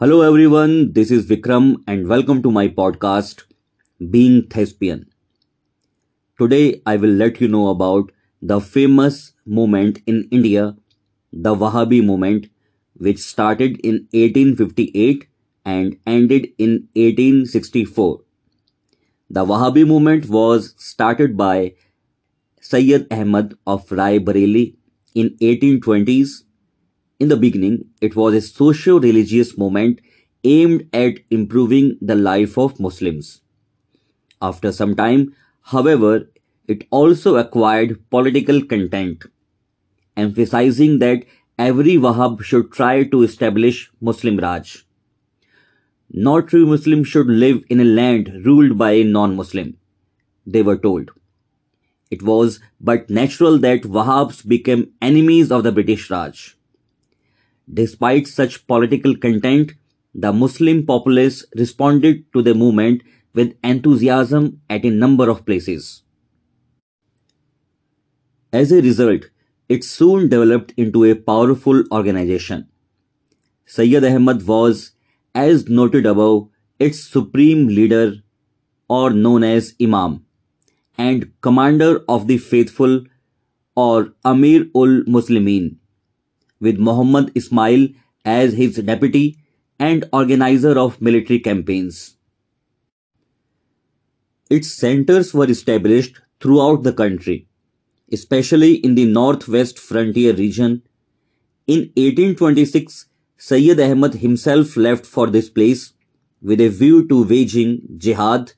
Hello, everyone. This is Vikram, and welcome to my podcast, Being Thespian. Today, I will let you know about the famous movement in India, the Wahhabi movement, which started in 1858 and ended in 1864. The Wahhabi movement was started by Sayyid Ahmad of Rai Bareli in 1820s in the beginning, it was a socio-religious movement aimed at improving the life of Muslims. After some time, however, it also acquired political content, emphasizing that every Wahhab should try to establish Muslim Raj. No true Muslim should live in a land ruled by a non-Muslim, they were told. It was but natural that Wahhabs became enemies of the British Raj. Despite such political content, the Muslim populace responded to the movement with enthusiasm at a number of places. As a result, it soon developed into a powerful organization. Sayyid Ahmad was, as noted above, its supreme leader or known as Imam and commander of the faithful or Amir ul Muslimin with Muhammad Ismail as his deputy and organizer of military campaigns. Its centers were established throughout the country, especially in the northwest frontier region. In 1826, Sayyid Ahmad himself left for this place with a view to waging jihad,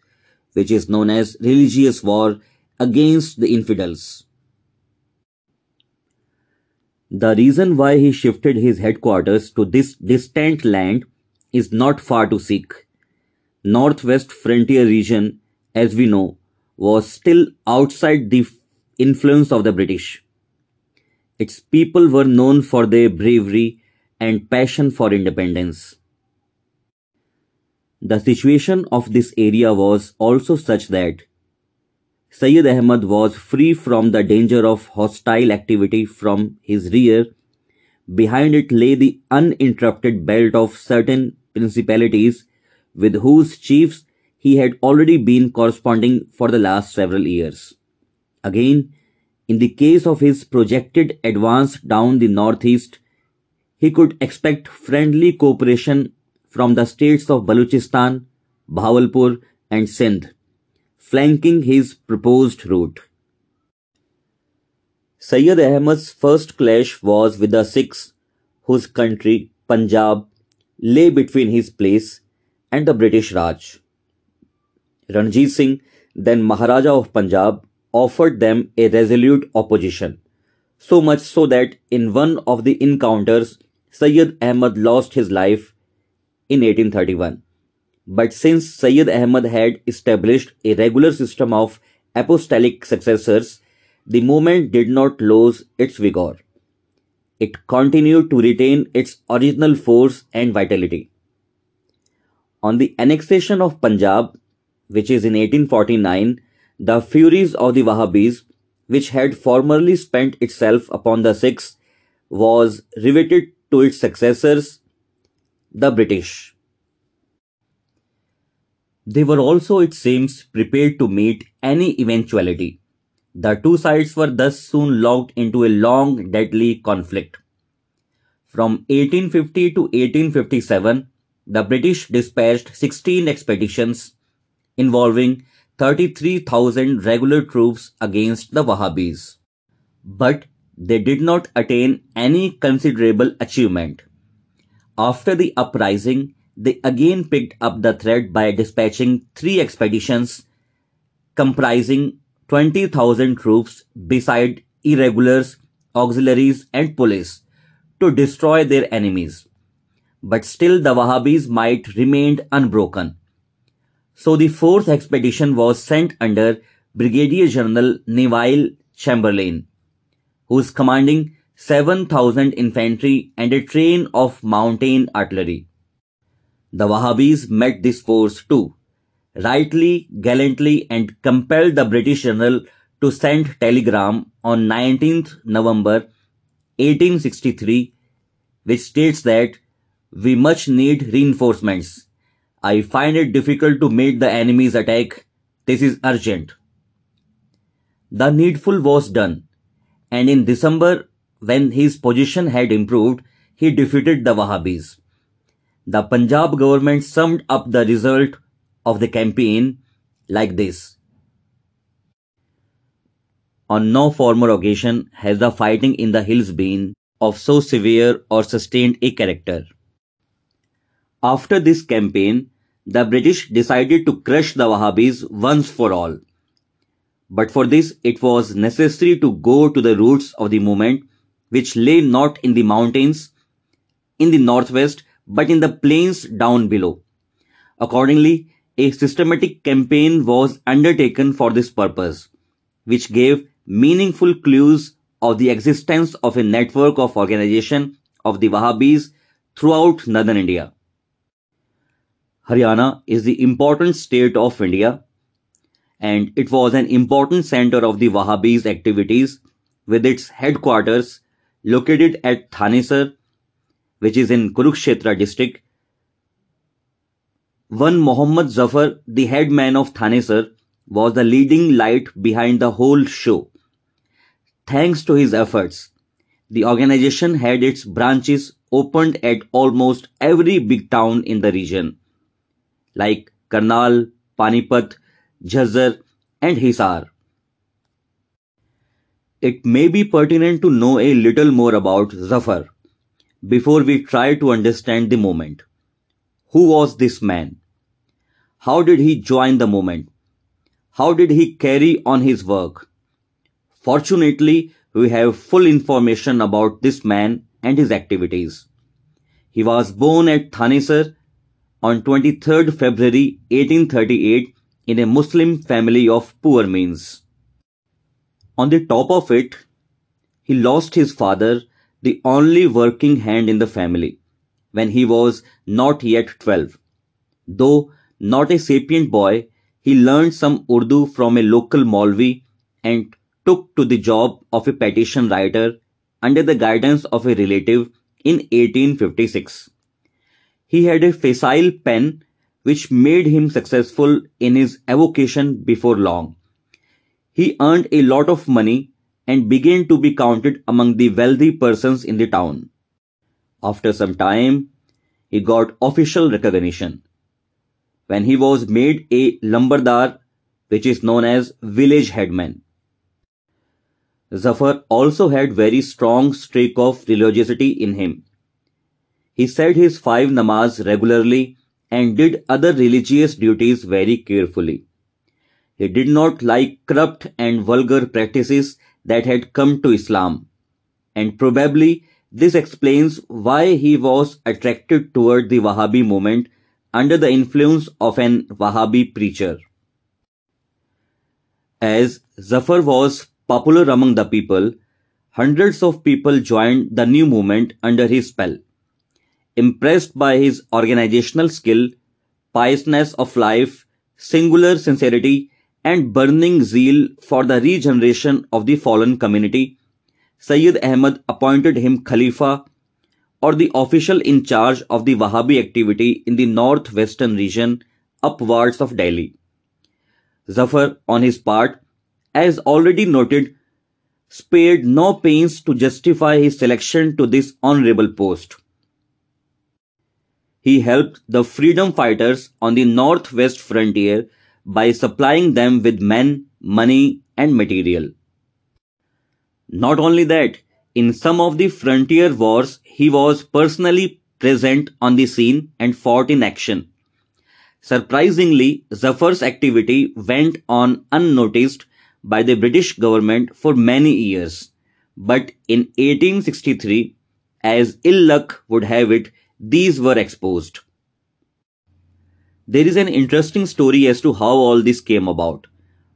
which is known as religious war against the infidels. The reason why he shifted his headquarters to this distant land is not far to seek. Northwest frontier region, as we know, was still outside the influence of the British. Its people were known for their bravery and passion for independence. The situation of this area was also such that Sayyid Ahmad was free from the danger of hostile activity from his rear. Behind it lay the uninterrupted belt of certain principalities with whose chiefs he had already been corresponding for the last several years. Again, in the case of his projected advance down the northeast, he could expect friendly cooperation from the states of Baluchistan, Bahawalpur, and Sindh flanking his proposed route. Sayyid Ahmad's first clash was with the Sikhs, whose country, Punjab, lay between his place and the British Raj. Ranjit Singh, then Maharaja of Punjab, offered them a resolute opposition, so much so that in one of the encounters, Sayyid Ahmad lost his life in 1831. But since Sayyid Ahmad had established a regular system of apostolic successors, the movement did not lose its vigor. It continued to retain its original force and vitality. On the annexation of Punjab, which is in 1849, the furies of the Wahhabis, which had formerly spent itself upon the Sikhs, was riveted to its successors, the British. They were also, it seems, prepared to meet any eventuality. The two sides were thus soon locked into a long, deadly conflict. From 1850 to 1857, the British dispatched 16 expeditions involving 33,000 regular troops against the Wahhabis. But they did not attain any considerable achievement. After the uprising, they again picked up the thread by dispatching three expeditions comprising 20,000 troops beside irregulars, auxiliaries and police to destroy their enemies. But still the Wahhabis might remained unbroken. So the fourth expedition was sent under Brigadier General Neville Chamberlain, who is commanding 7,000 infantry and a train of mountain artillery. The Wahhabis met this force too, rightly, gallantly and compelled the British general to send telegram on 19th November 1863 which states that We much need reinforcements. I find it difficult to meet the enemy's attack. This is urgent. The needful was done, and in December, when his position had improved, he defeated the Wahhabis. The Punjab government summed up the result of the campaign like this. On no former occasion has the fighting in the hills been of so severe or sustained a character. After this campaign, the British decided to crush the Wahhabis once for all. But for this, it was necessary to go to the roots of the movement, which lay not in the mountains in the northwest, but in the plains down below. Accordingly, a systematic campaign was undertaken for this purpose, which gave meaningful clues of the existence of a network of organization of the Wahhabis throughout northern India. Haryana is the important state of India and it was an important center of the Wahhabis activities with its headquarters located at Thanesar which is in Kurukshetra district. One Muhammad Zafar, the head man of Thanesar, was the leading light behind the whole show. Thanks to his efforts, the organization had its branches opened at almost every big town in the region, like Karnal, Panipat, Jhajjar, and Hisar. It may be pertinent to know a little more about Zafar before we try to understand the movement. Who was this man? How did he join the movement? How did he carry on his work? Fortunately, we have full information about this man and his activities. He was born at Thanesar on 23rd February 1838 in a Muslim family of poor means. On the top of it, he lost his father the only working hand in the family, when he was not yet 12. Though not a sapient boy, he learned some Urdu from a local Maulvi and took to the job of a petition writer under the guidance of a relative in 1856. He had a facile pen which made him successful in his avocation before long. He earned a lot of money and began to be counted among the wealthy persons in the town. After some time, he got official recognition. When he was made a Lambardar, which is known as village headman. Zafar also had very strong streak of religiosity in him. He said his five namaz regularly and did other religious duties very carefully. He did not like corrupt and vulgar practices that had come to Islam, and probably this explains why he was attracted toward the Wahhabi movement under the influence of an Wahhabi preacher. As Zafar was popular among the people, hundreds of people joined the new movement under his spell. Impressed by his organizational skill, piousness of life, singular sincerity, and burning zeal for the regeneration of the fallen community, Sayyid Ahmad appointed him Khalifa or the official in charge of the Wahhabi activity in the northwestern region upwards of Delhi. Zafar, on his part, as already noted, spared no pains to justify his selection to this honorable post. He helped the freedom fighters on the northwest frontier by supplying them with men, money, and material. Not only that, in some of the frontier wars, he was personally present on the scene and fought in action. Surprisingly, Zafar's activity went on unnoticed by the British government for many years. But in 1863, as ill luck would have it, these were exposed. There is an interesting story as to how all this came about.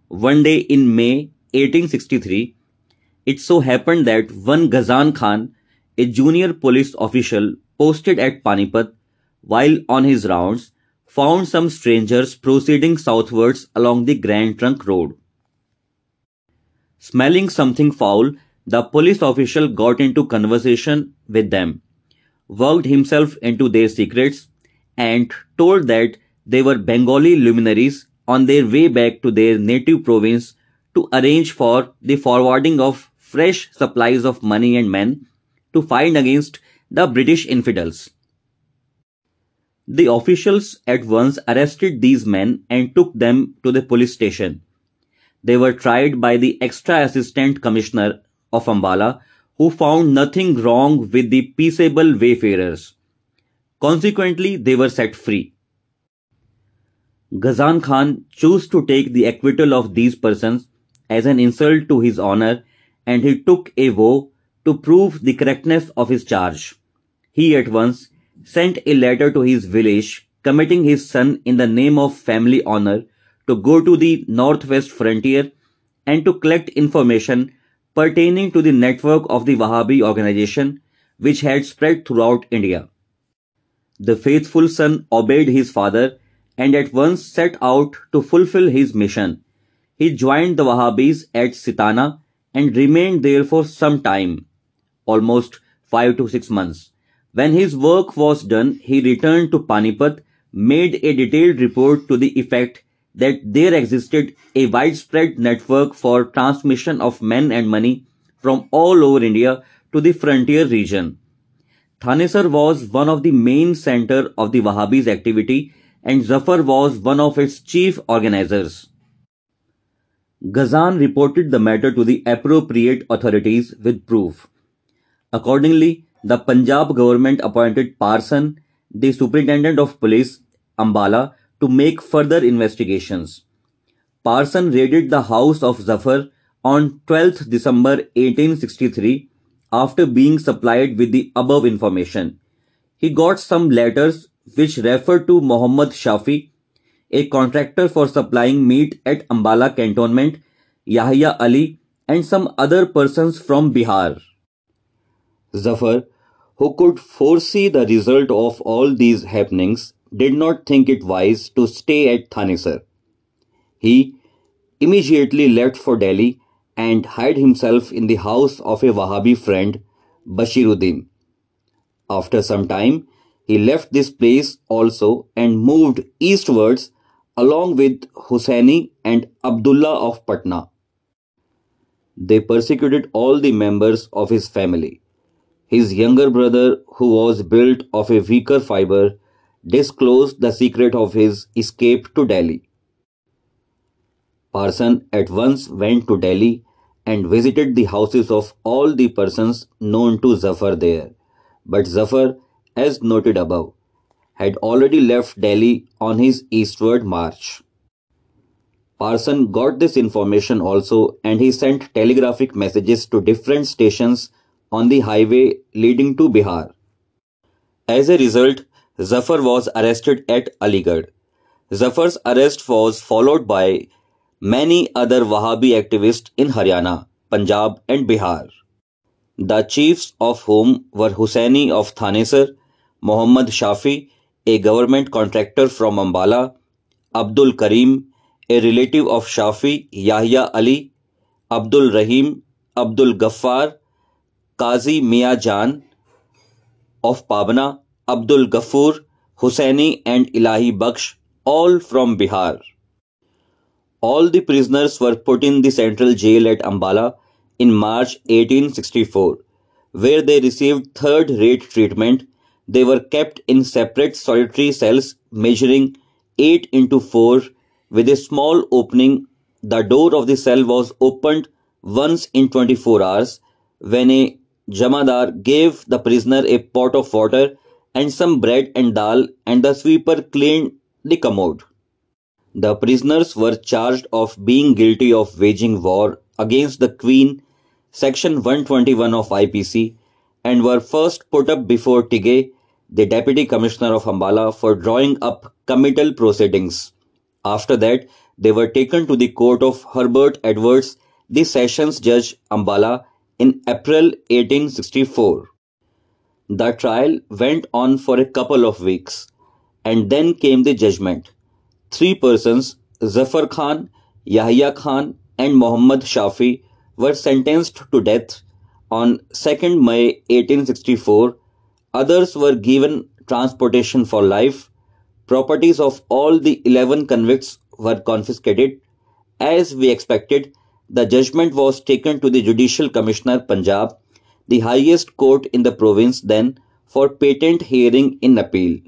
One day in May 1863, it so happened that one Ghazan Khan, a junior police official posted at Panipat, while on his rounds, found some strangers proceeding southwards along the Grand Trunk Road. Smelling something foul, the police official got into conversation with them. worked himself into their secrets and told that they were Bengali luminaries on their way back to their native province to arrange for the forwarding of fresh supplies of money and men to fight against the British infidels. The officials at once arrested these men and took them to the police station. They were tried by the extra assistant commissioner of Ambala who found nothing wrong with the peaceable wayfarers. Consequently, they were set free. Ghazan Khan chose to take the acquittal of these persons as an insult to his honor and he took a vow to prove the correctness of his charge. He at once sent a letter to his village committing his son in the name of family honor to go to the northwest frontier and to collect information pertaining to the network of the Wahhabi organization which had spread throughout India. The faithful son obeyed his father and at once set out to fulfill his mission. He joined the Wahhabis at Sitana and remained there for some time, almost five to six months. When his work was done, he returned to Panipat, made a detailed report to the effect that there existed a widespread network for transmission of men and money from all over India to the frontier region. Thanesar was one of the main center of the Wahhabis activity and Zafar was one of its chief organizers. Ghazan reported the matter to the appropriate authorities with proof. Accordingly, the Punjab government appointed Parson, the superintendent of police, Ambala, to make further investigations. Parson raided the house of Zafar on 12th December 1863 after being supplied with the above information. He got some letters which referred to Muhammad Shafi, a contractor for supplying meat at Ambala cantonment, Yahya Ali, and some other persons from Bihar. Zafar, who could foresee the result of all these happenings, did not think it wise to stay at Thanesar. He immediately left for Delhi and hid himself in the house of a Wahhabi friend, Bashiruddin. After some time, he left this place also and moved eastwards along with Hussaini and Abdullah of Patna. They persecuted all the members of his family. His younger brother, who was built of a weaker fiber, disclosed the secret of his escape to Delhi. Parson at once went to Delhi and visited the houses of all the persons known to Zafar there. But Zafar, as noted above, had already left Delhi on his eastward march. Parson got this information also and he sent telegraphic messages to different stations on the highway leading to Bihar. As a result, Zafar was arrested at Aligarh. Zafar's arrest was followed by many other Wahhabi activists in Haryana, Punjab, and Bihar. The chiefs of whom were Hussaini of Thanesar, Mohammad Shafi a government contractor from Ambala Abdul Karim a relative of Shafi Yahya Ali Abdul Rahim Abdul Ghaffar Kazi Mian Jan of Pabna Abdul Ghafoor Hussaini and Elahi Bakhsh all from Bihar all the prisoners were put in central jail at Ambala in March 1864, where they receive third rate treatment They were kept in separate solitary cells measuring 8 into 4 with a small opening. The door of the cell was opened once in 24 hours when a Jamadar gave the prisoner a pot of water and some bread and dal and the sweeper cleaned the commode. The prisoners were charged of being guilty of waging war against the Queen, section 121 of IPC, and were first put up before Tighe, the Deputy Commissioner of Ambala, for drawing up committal proceedings. After that, they were taken to the court of Herbert Edwardes, the Sessions Judge Ambala, in April 1864. The trial went on for a couple of weeks and then came the judgment. Three persons, Zafar Khan, Yahya Khan, and Muhammad Shafi, were sentenced to death on 2nd May 1864 Others were given transportation for life. Properties of all the 11 convicts were confiscated. As we expected, the judgment was taken to the Judicial Commissioner Punjab, the highest court in the province then, for patent hearing in appeal.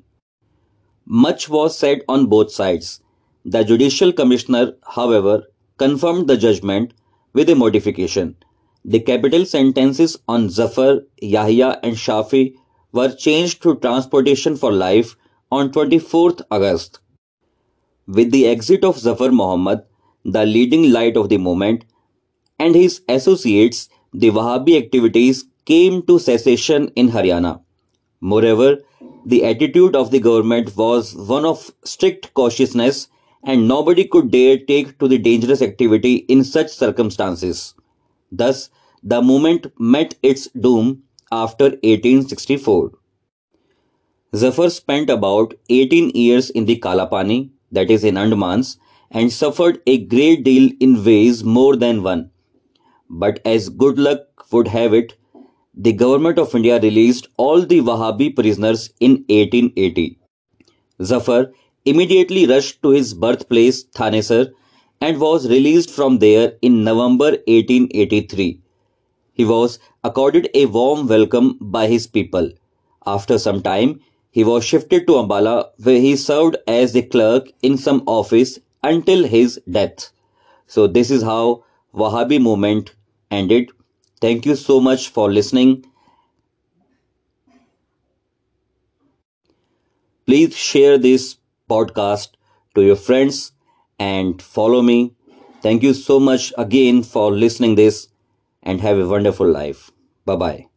Much was said on both sides. The Judicial Commissioner, however, confirmed the judgment with a modification. The capital sentences on Zafar, Yahya, and Shafi were changed to transportation for life on 24th August. With the exit of Zafar Muhammad, the leading light of the movement, and his associates, the Wahhabi activities came to cessation in Haryana. Moreover, the attitude of the government was one of strict cautiousness and nobody could dare take to the dangerous activity in such circumstances. Thus, the movement met its doom after 1864. Zafar spent about 18 years in the Kalapani, that is in Andamans, and suffered a great deal in ways more than one. But as good luck would have it, the government of India released all the Wahhabi prisoners in 1880. Zafar immediately rushed to his birthplace Thanesar and was released from there in November 1883. He was accorded a warm welcome by his people. After some time, he was shifted to Ambala where he served as a clerk in some office until his death. So this is how Wahhabi movement ended. Thank you so much for listening. Please share this podcast to your friends and follow me. Thank you so much again for listening this and have a wonderful life. Bye bye.